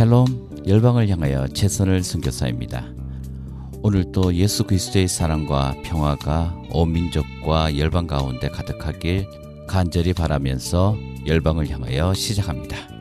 샬롬 열방을 향하여 최선을 선교사입니다. 오늘도 예수 그리스도의 사랑과 평화가 온 민족과 열방 가운데 가득하길 간절히 바라면서 열방을 향하여 시작합니다.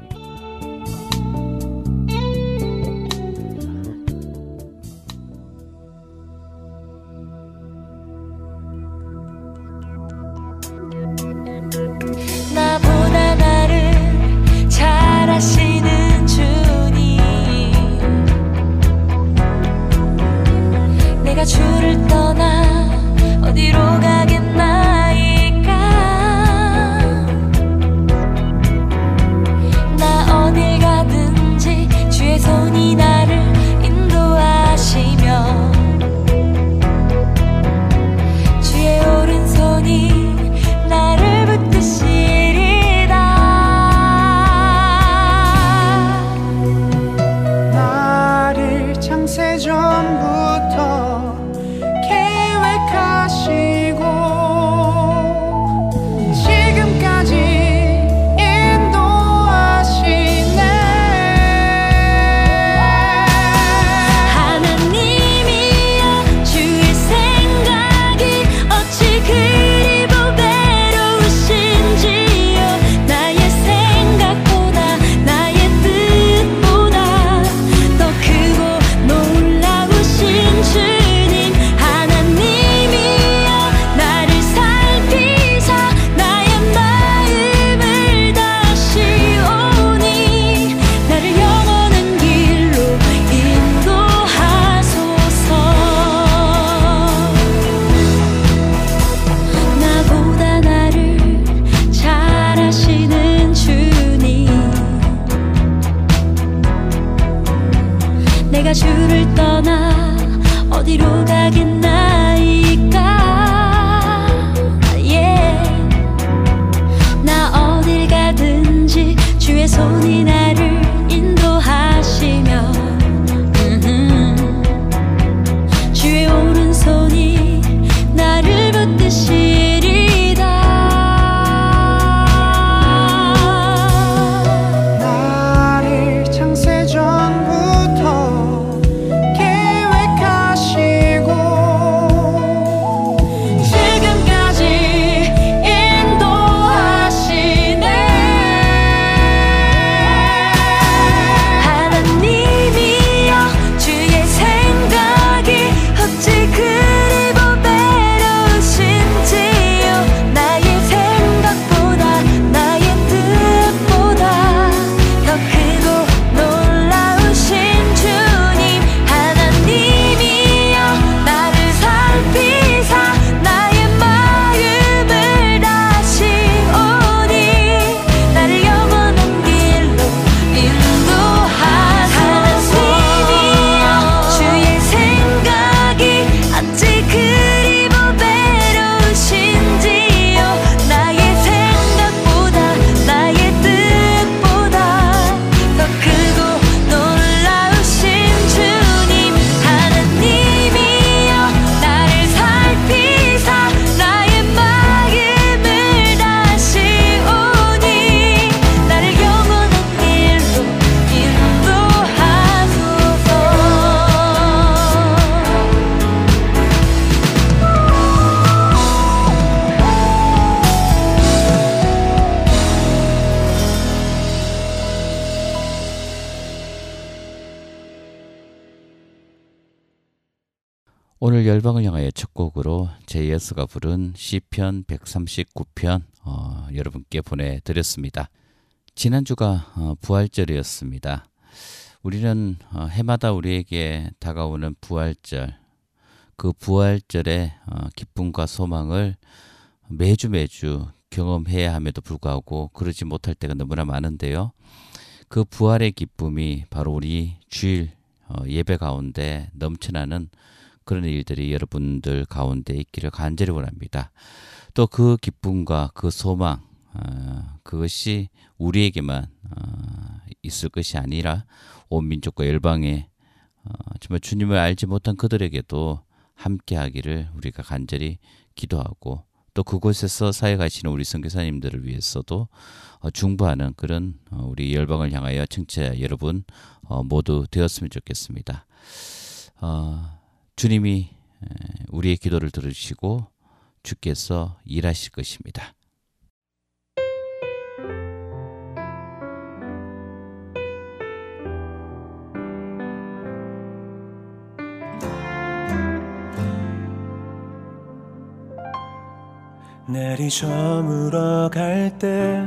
예수가 부른 시편 139편 어, 여러분께 보내드렸습니다. 지난주가 어, 부활절이었습니다. 우리는 어, 해마다 우리에게 다가오는 부활절, 그 부활절의 어, 기쁨과 소망을 매주 매주 경험해야 함에도 불구하고 그러지 못할 때가 너무나 많은데요. 그 부활의 기쁨이 바로 우리 주일 어, 예배 가운데 넘쳐나는 그런 일들이 여러분들 가운데 있기를 간절히 원합니다. 또 그 기쁨과 그 소망 어, 그것이 우리에게만 어, 있을 것이 아니라 온 민족과 열방에 어, 정말 주님을 알지 못한 그들에게도 함께하기를 우리가 간절히 기도하고 또 그곳에서 사역하시는 우리 선교사님들을 위해서도 어, 중보하는 그런 어, 우리 열방을 향하여 청취자 여러분 어, 모두 되었으면 좋겠습니다. 어, 주님이 우리의 기도를 들으시고 주께서 일하실 것입니다. 내리 저물어 갈 때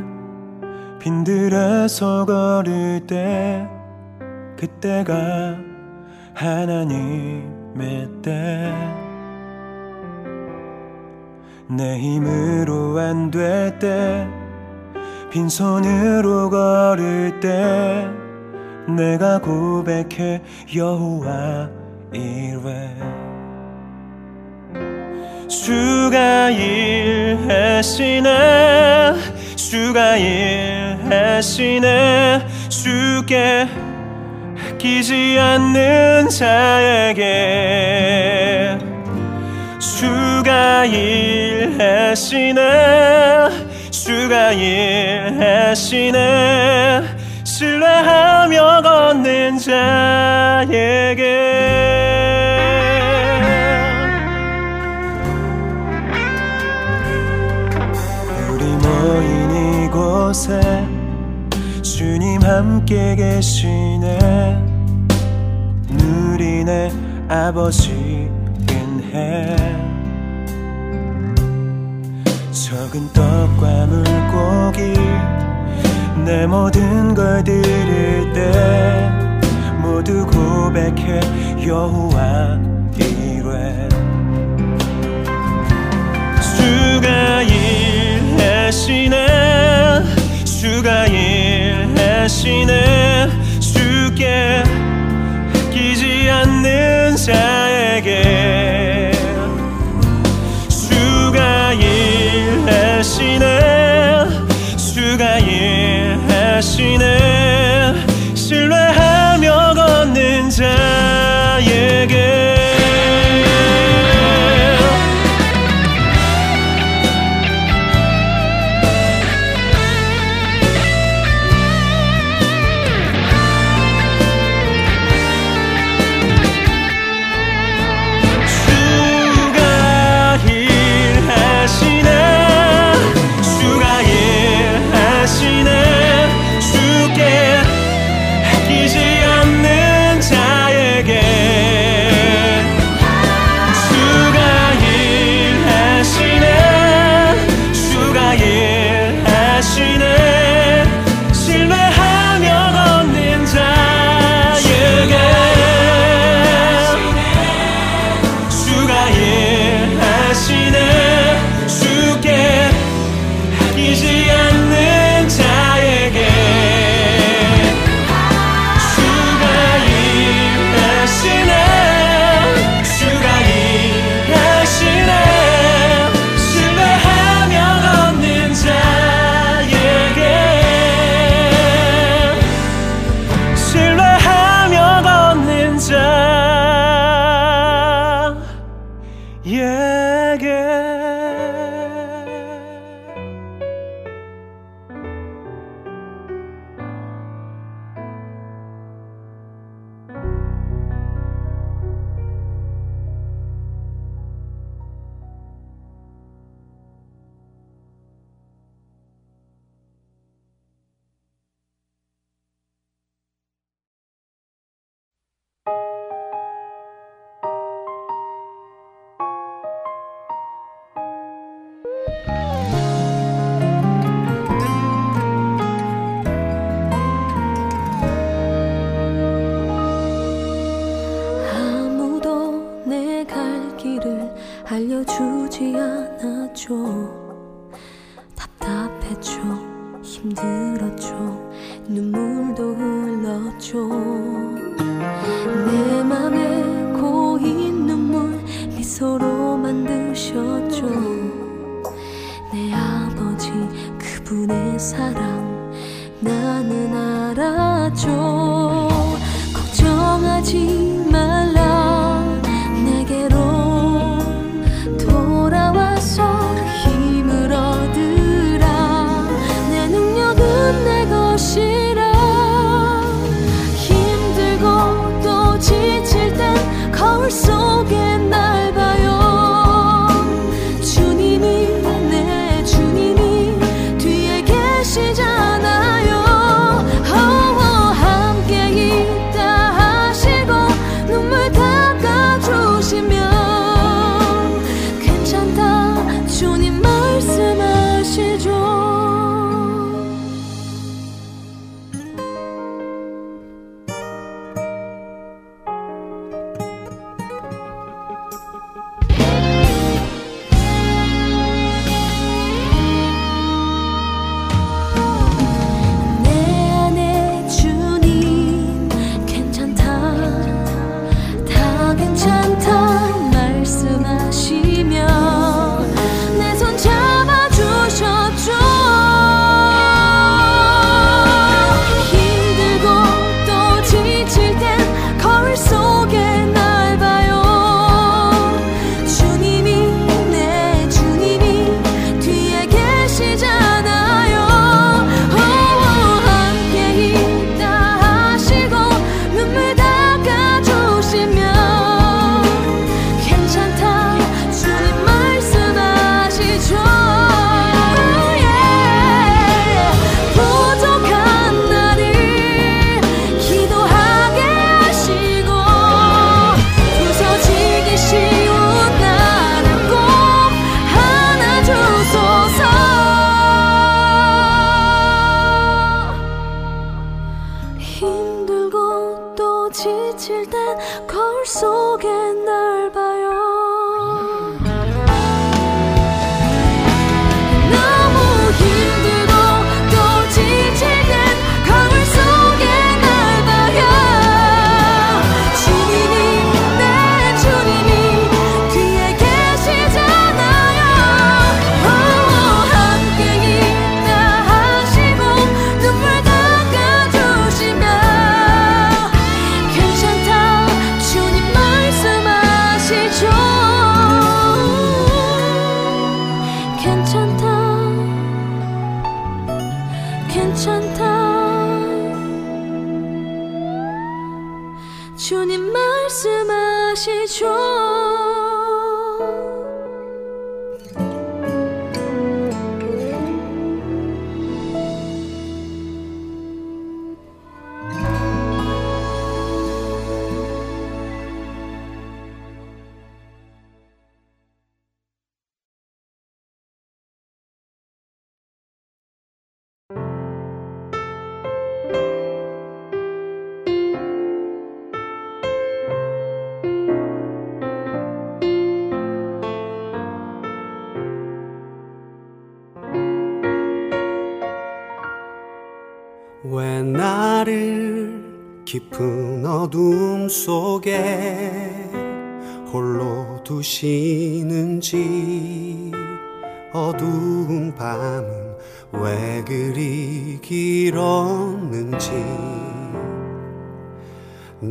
빈들에서 걸을 때 그때가 하나님 의때내 힘으로 안 될 때 빈손으로 걸을 때 내가 고백해 여호와 이래 주가 일하시네 주가 일하시네. 주께 끼지 않는 자에게 주가 일하시네 주가 일하시네. 신뢰하며 걷는 자에게 우리 모인 이곳에 주님 함께 계시네 누리네 아버지 은혜 적은 떡과 물고기 내 모든 걸 드릴 때 모두 고백해 여호와 이래 주가 일하시네 주가 일하시네. 주께 않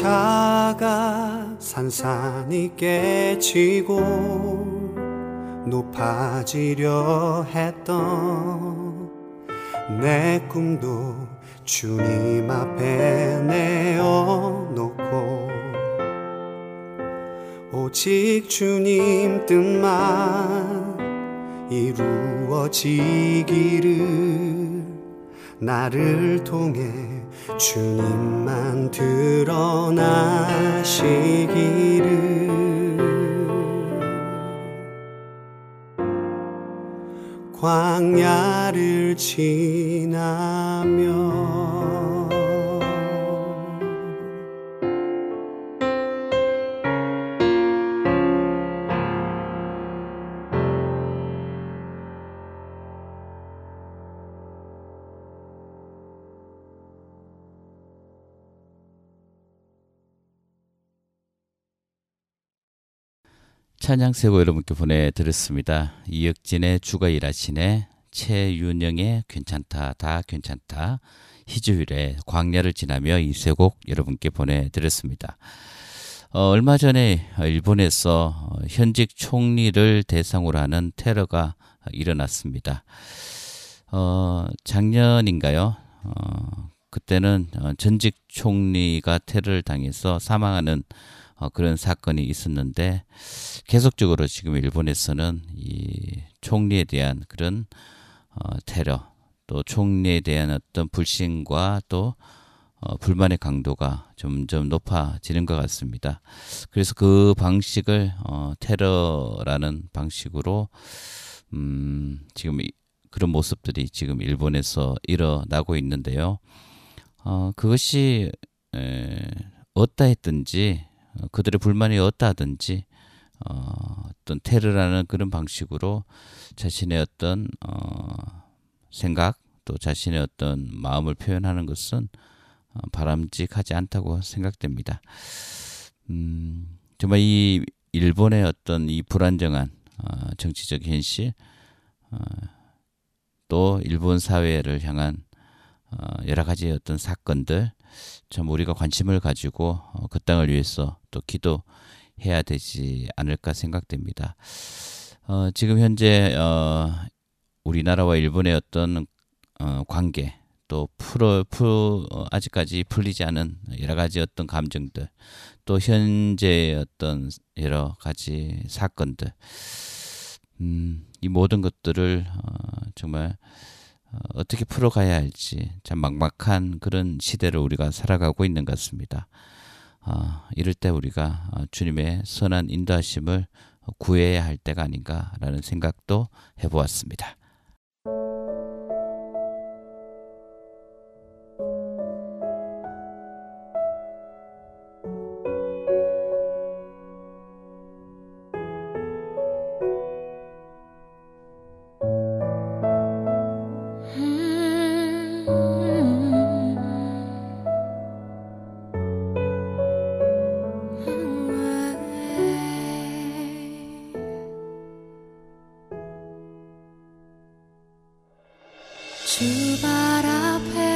차가 산산이 깨지고 높아지려 했던 내 꿈도 주님 앞에 내어놓고 오직 주님 뜻만 이루어지기를 나를 통해 주님만 드러나시기를. 광야를 지나며 찬양 세고 여러분께 보내드렸습니다. 이혁진의 주가 일하시네, 최윤영의 괜찮다, 다 괜찮다, 희주일의 광야를 지나며 이 세 곡 여러분께 보내드렸습니다. 어, 얼마 전에 일본에서 현직 총리를 대상으로 하는 테러가 일어났습니다. 어, 작년인가요? 어, 그때는 어, 전직 총리가 테러를 당해서 사망하는 어, 그런 사건이 있었는데 계속적으로 지금 일본에서는 이 총리에 대한 그런 어, 테러 또 총리에 대한 어떤 불신과 또 어, 불만의 강도가 점점 높아지는 것 같습니다. 그래서 그 방식을 어, 테러라는 방식으로 음, 지금 이, 그런 모습들이 지금 일본에서 일어나고 있는데요. 어, 그것이 에, 어떠했든지 어, 그들의 불만이 어떠하든지 어, 어떤 테러라는 그런 방식으로 자신의 어떤 어, 생각 또 자신의 어떤 마음을 표현하는 것은 어, 바람직하지 않다고 생각됩니다. 음, 정말 이 일본의 어떤 이 불안정한 어, 정치적 현실 어, 또 일본 사회를 향한 어, 여러 가지 어떤 사건들 참 우리가 관심을 가지고 어, 그 땅을 위해서 또 기도해야 되지 않을까 생각됩니다. 어, 지금 현재 어, 우리나라와 일본의 어떤 어, 관계 또 풀어 풀 어, 아직까지 풀리지 않은 여러 가지 어떤 감정들 또 현재의 어떤 여러 가지 사건들 음, 이 모든 것들을 어, 정말 어, 어떻게 풀어가야 할지 참 막막한 그런 시대를 우리가 살아가고 있는 것 같습니다. 어, 이럴 때 우리가 어, 주님의 선한 인도하심을 구해야 할 때가 아닌가라는 생각도 해보았습니다. 주발 앞에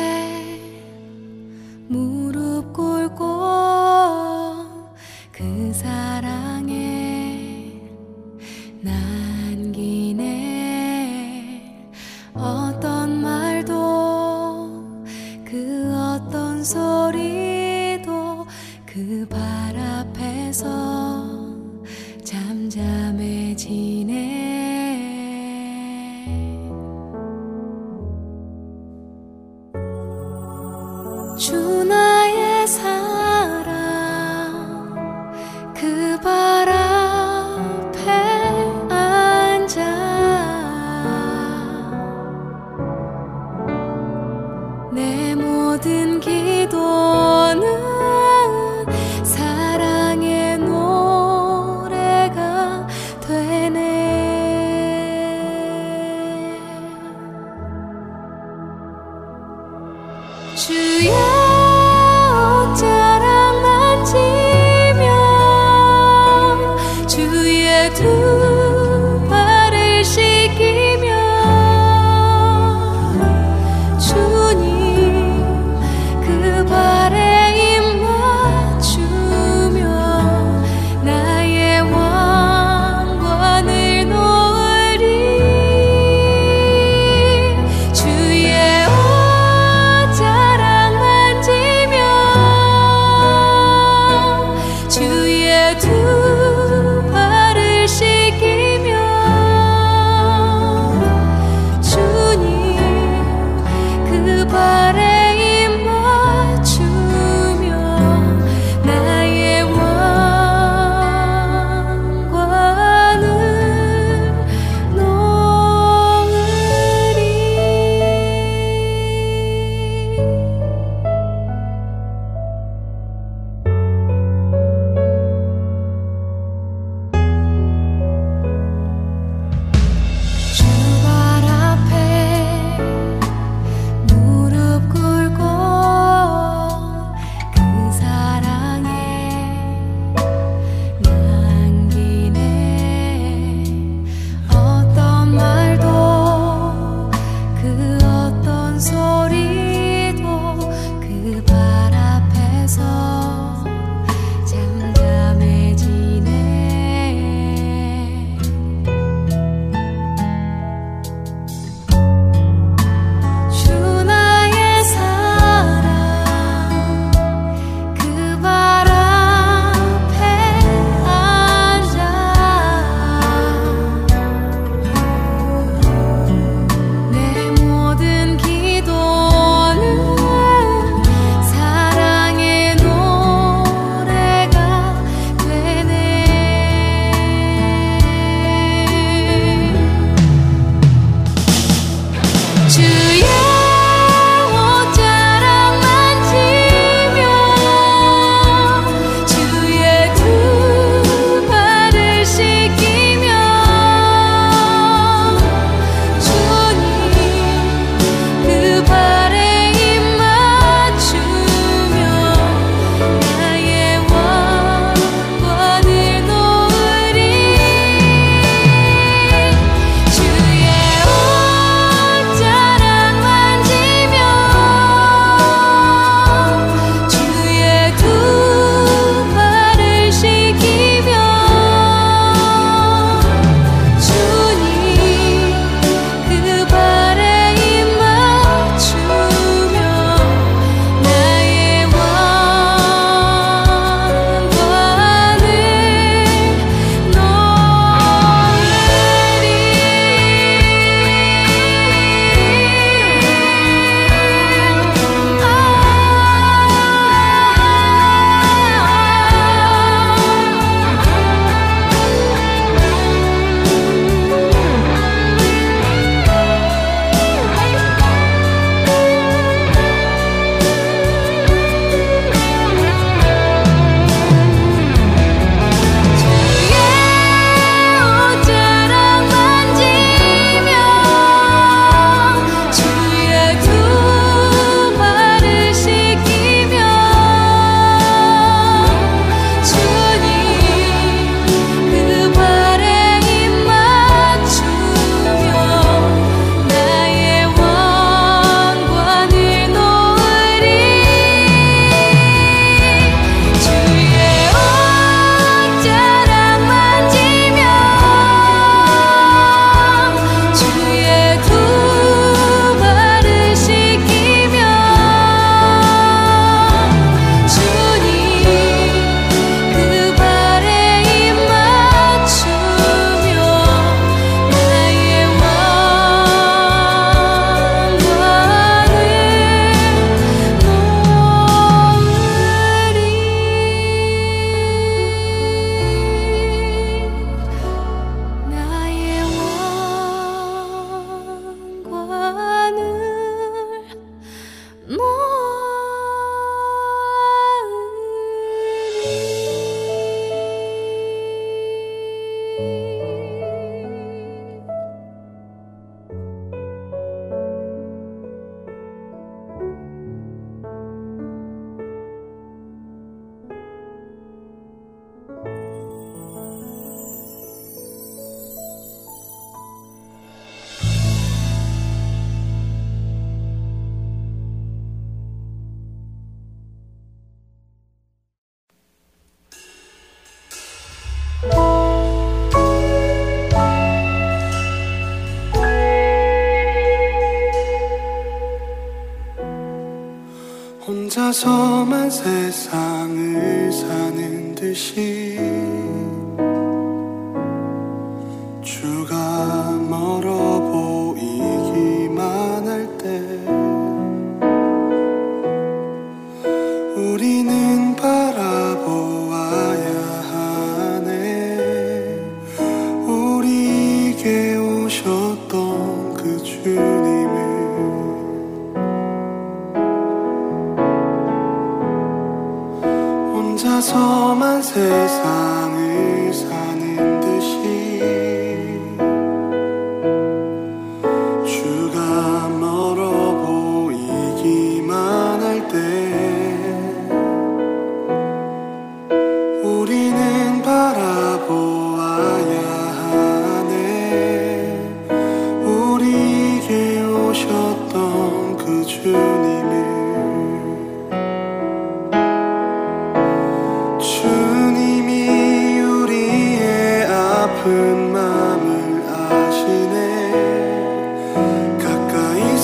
혼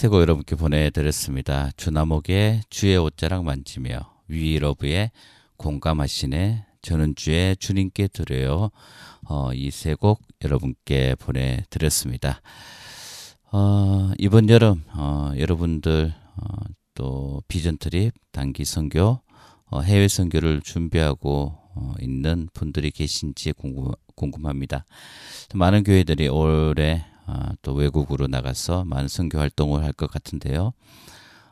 세고 여러분께 보내드렸습니다. 주나목의 주의 옷자락 만지며 위러브의 공감하시네 저는 주의 주님께 드려요. 어, 이세 곡 여러분께 보내드렸습니다. 어, 이번 여름 어, 여러분들 어, 또 비전 트립 단기 선교 어, 해외 선교를 준비하고 어, 있는 분들이 계신지 궁금, 궁금 합니다. 많은 교회들이 올해 어, 또 외국으로 나가서 많은 선교 활동을 할 것 같은데요.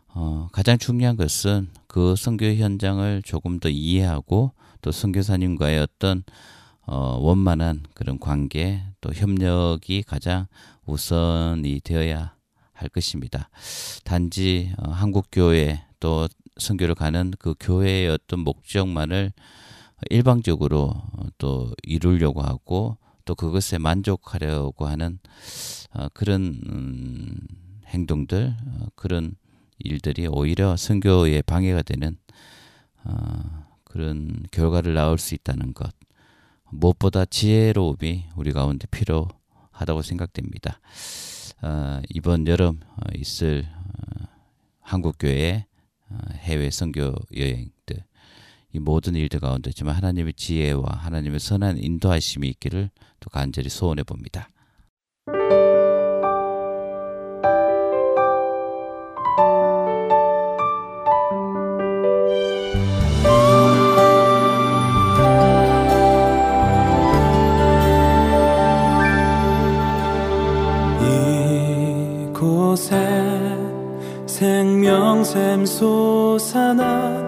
어, 가장 중요한 것은 그 선교 현장을 조금 더 이해하고 또 선교사님과의 어떤 어, 원만한 그런 관계 또 협력이 가장 우선이 되어야 할 것입니다. 단지 어, 한국 교회 또 선교를 가는 그 교회의 어떤 목적만을 일방적으로 어, 또 이루려고 하고 또 그것에 만족하려고 하는 어, 그런 음, 행동들 어, 그런 일들이 오히려 선교에 방해가 되는 어, 그런 결과를 낳을 수 있다는 것 무엇보다 지혜로움이 우리 가운데 필요하다고 생각됩니다. 어, 이번 여름 어, 있을 어, 한국 교회 어, 해외 선교 여행들 이 모든 일들 가운데 지만 하나님의 지혜와 하나님의 선한 인도하심이 있기를 또 간절히 소원해 봅니다. 이곳에 생명샘 솟아나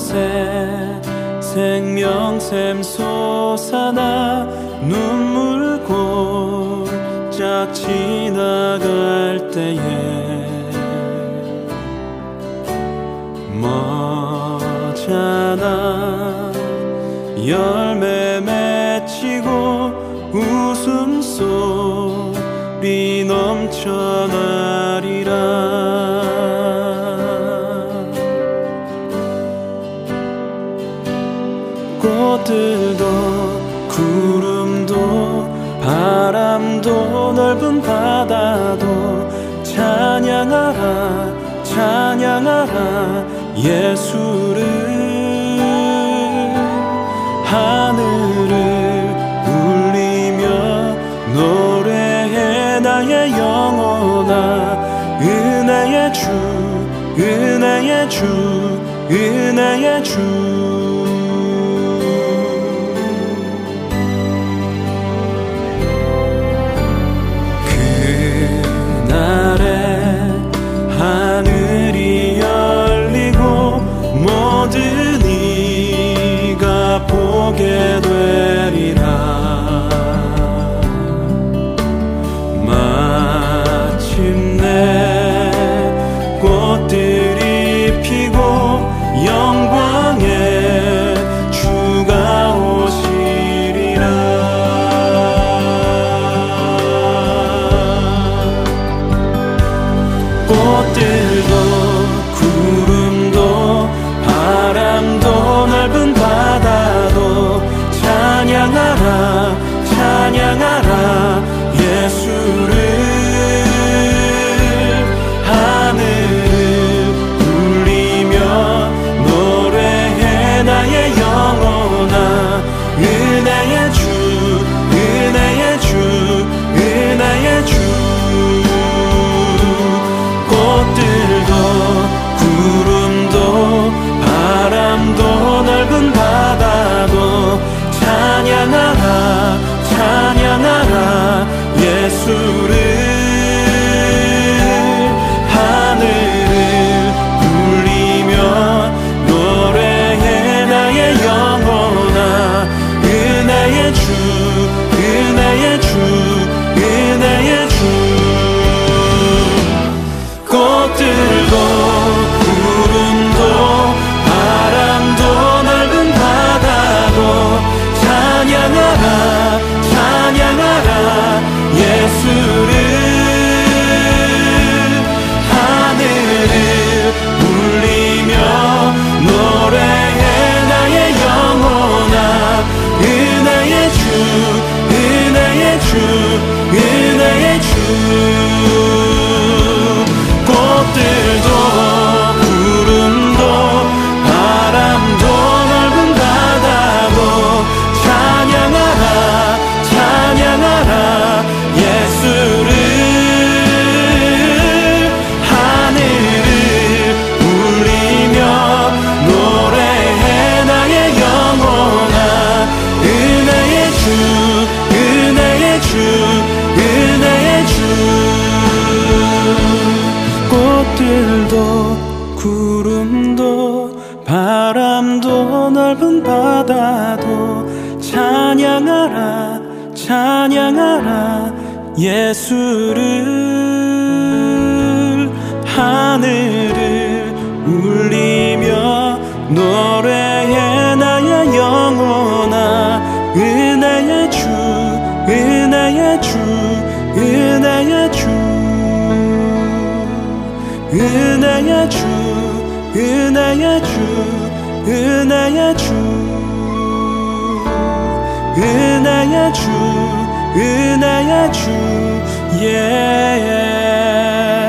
곳에 생명샘 솟아나 눈물 골짝 지나갈 때에 머잖아 열매 맺히고 웃음소리 넘쳐나 넓은 바다도 찬양하라 찬양하라 예수를. 하늘을 울리며 노래해 나의 영혼아 은혜의 주 은혜의 주 은혜의 은혜야 주 은혜야 주 은혜야 주 은혜야 주 은혜야 주 예. Yeah.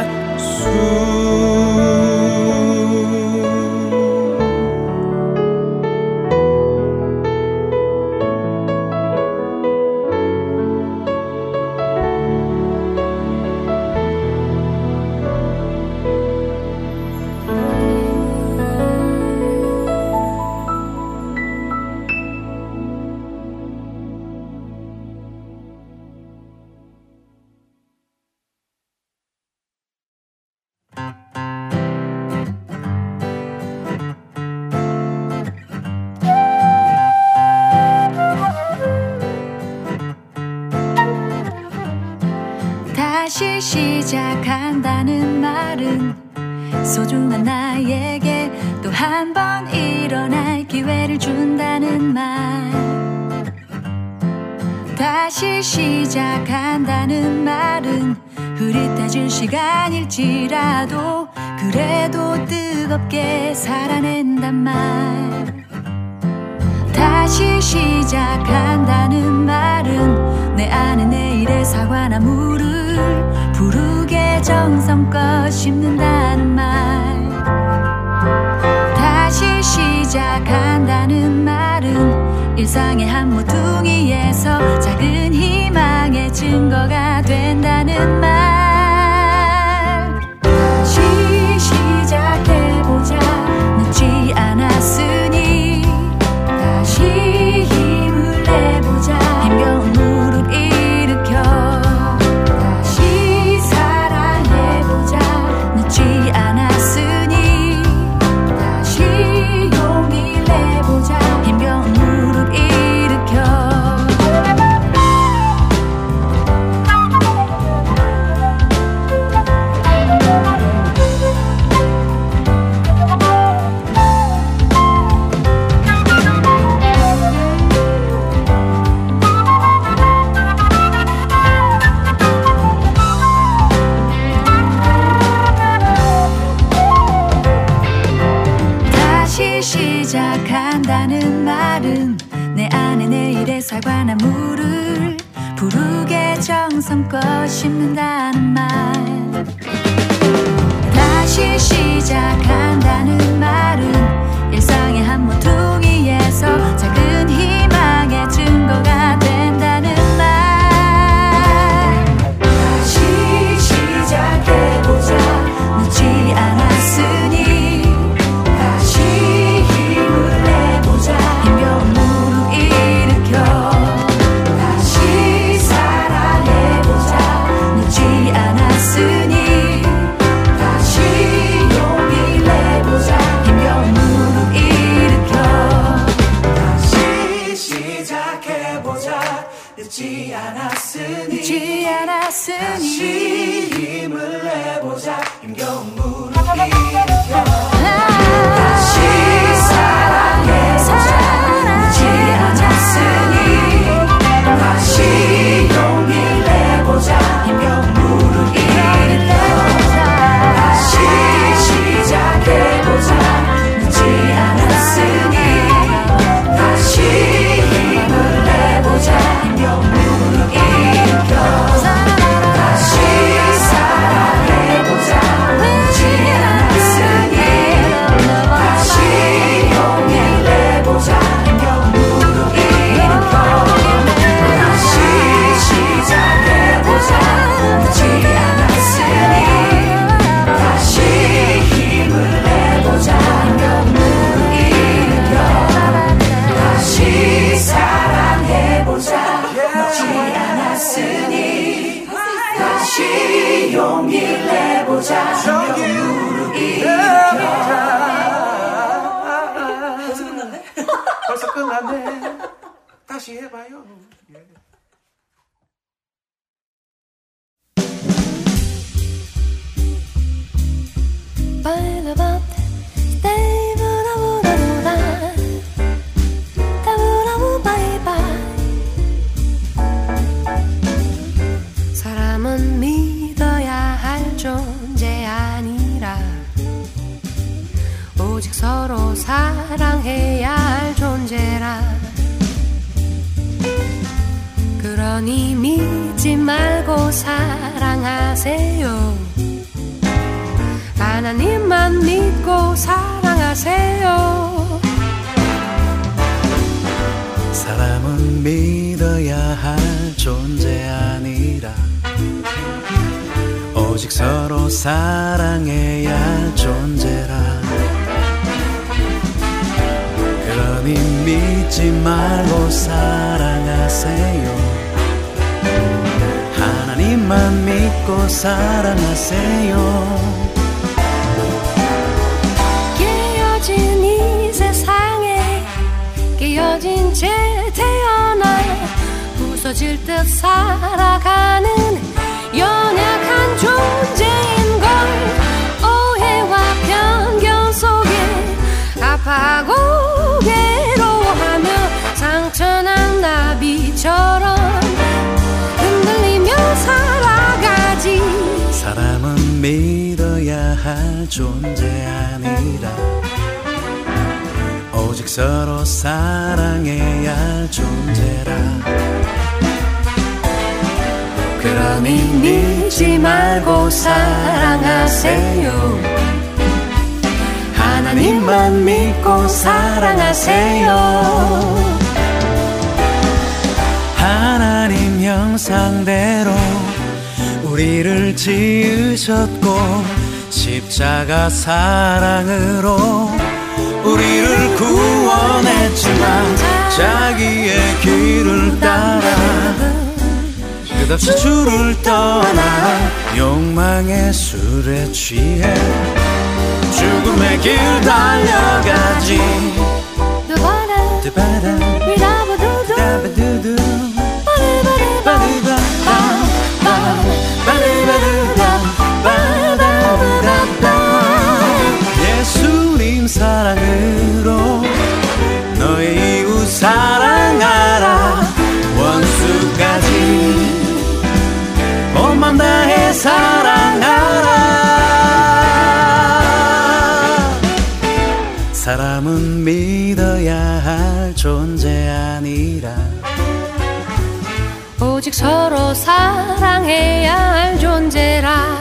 깨어진 채 태어나 부서질 듯 살아가는 연약한 존재인 걸 오해와 편견 속에 아파하고 괴로워하며 상처난 나비처럼 흔들리며 살아가지. 사람은 믿어야 할 존재 아니라 서로 사랑해야 할 존재라. 그러니 믿지 말고 사랑하세요. 하나님만 믿고 사랑하세요. 하나님 형상대로 우리를 지으셨고 십자가 사랑으로 우리를 구원했지만 자기의 길을 따라 끝없이 주를 떠나 욕망의 술에 취해 죽음의 길 달려가지. 예수님 사랑하라. 사람은 믿어야 할 존재 아니라. 오직 서로 사랑해야 할 존재라.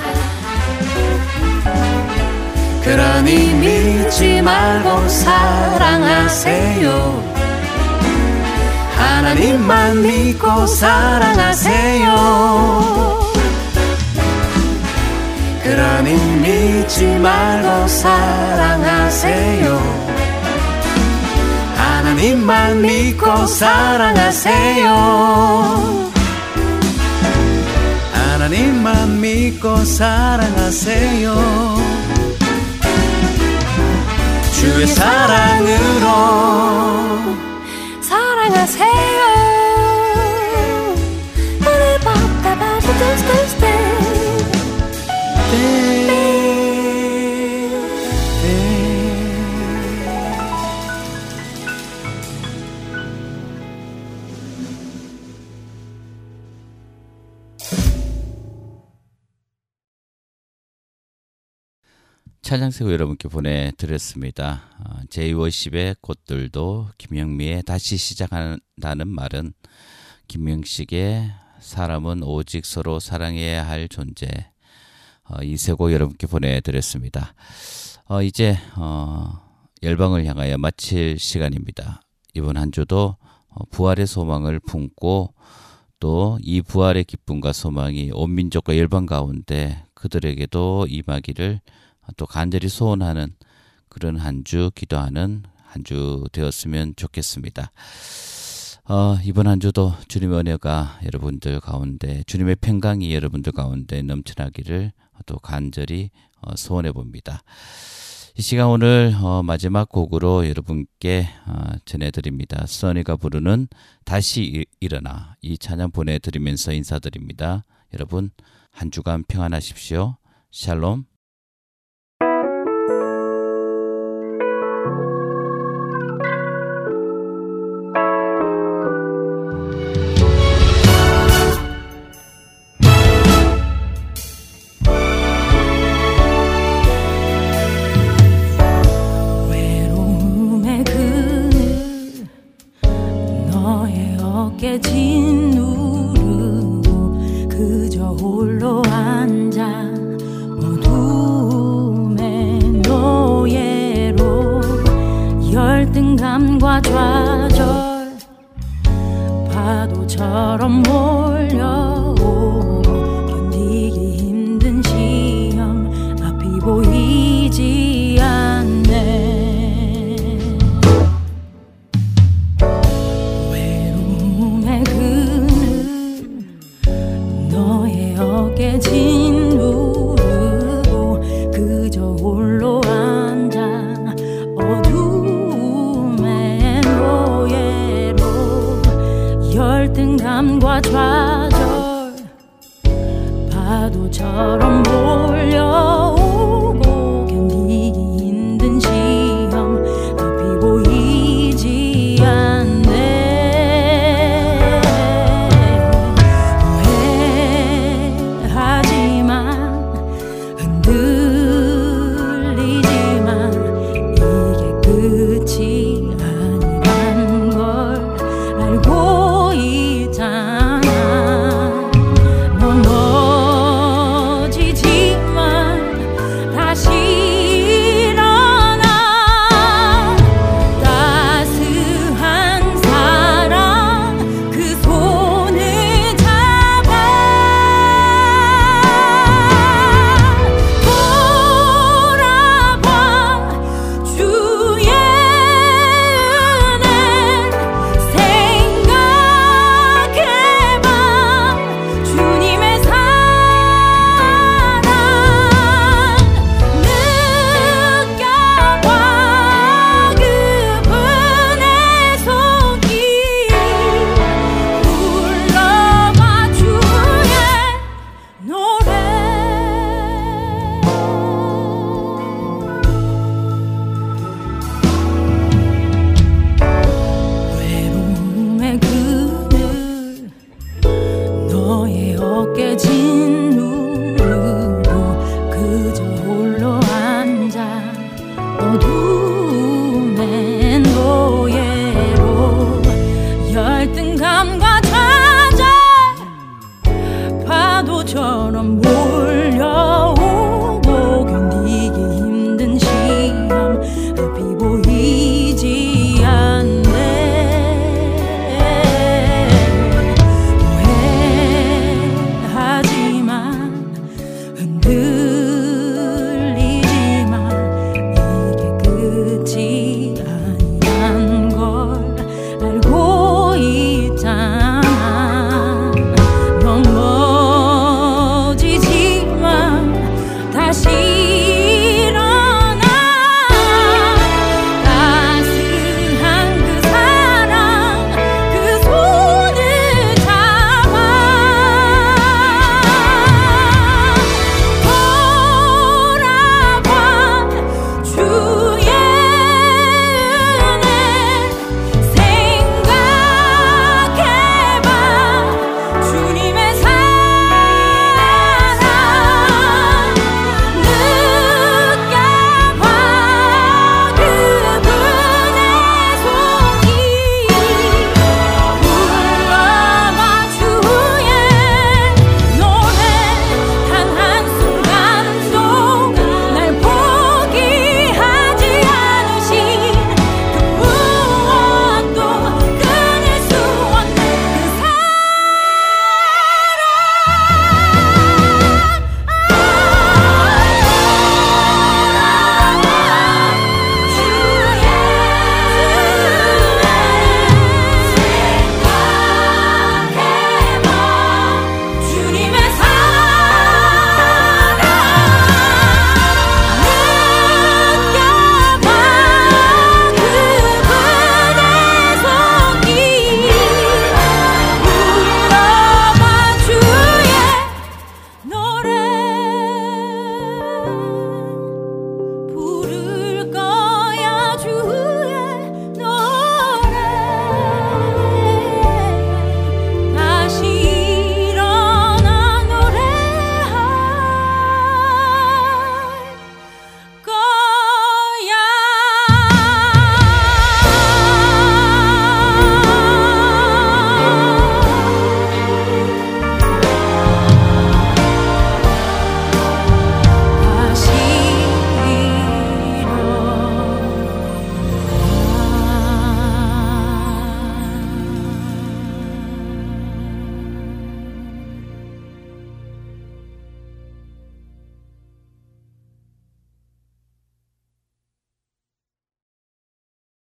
그러니 믿지 말고 사랑하세요. 하나님만 믿고 사랑하세요 그러니 믿지 말고 사랑하세요. 하나님만 믿고 사랑하세요. 하나님만 믿고 사랑하세요. 주의 사랑으로 사랑하세요 찬양세고 여러분께 보내드렸습니다. 어, 제이워십의 꽃들도 김영미의 다시 시작한다는 말은 김명식의 사람은 오직 서로 사랑해야 할 존재 어, 이세고 여러분께 보내드렸습니다. 어, 이제 어, 열방을 향하여 마칠 시간입니다. 이번 한 주도 어, 부활의 소망을 품고 또 이 부활의 기쁨과 소망이 온 민족과 열방 가운데 그들에게도 임하기를 또 간절히 소원하는 그런 한 주 기도하는 한 주 되었으면 좋겠습니다. 어, 이번 한 주도 주님의 은혜가 여러분들 가운데 주님의 평강이 여러분들 가운데 넘쳐나기를 또 간절히 어, 소원해 봅니다. 이 시간 오늘 어, 마지막 곡으로 여러분께 어, 전해드립니다. 써니가 부르는 다시 일- 일어나 이 찬양 보내드리면서 인사드립니다. 여러분 한 주간 평안하십시오. 샬롬.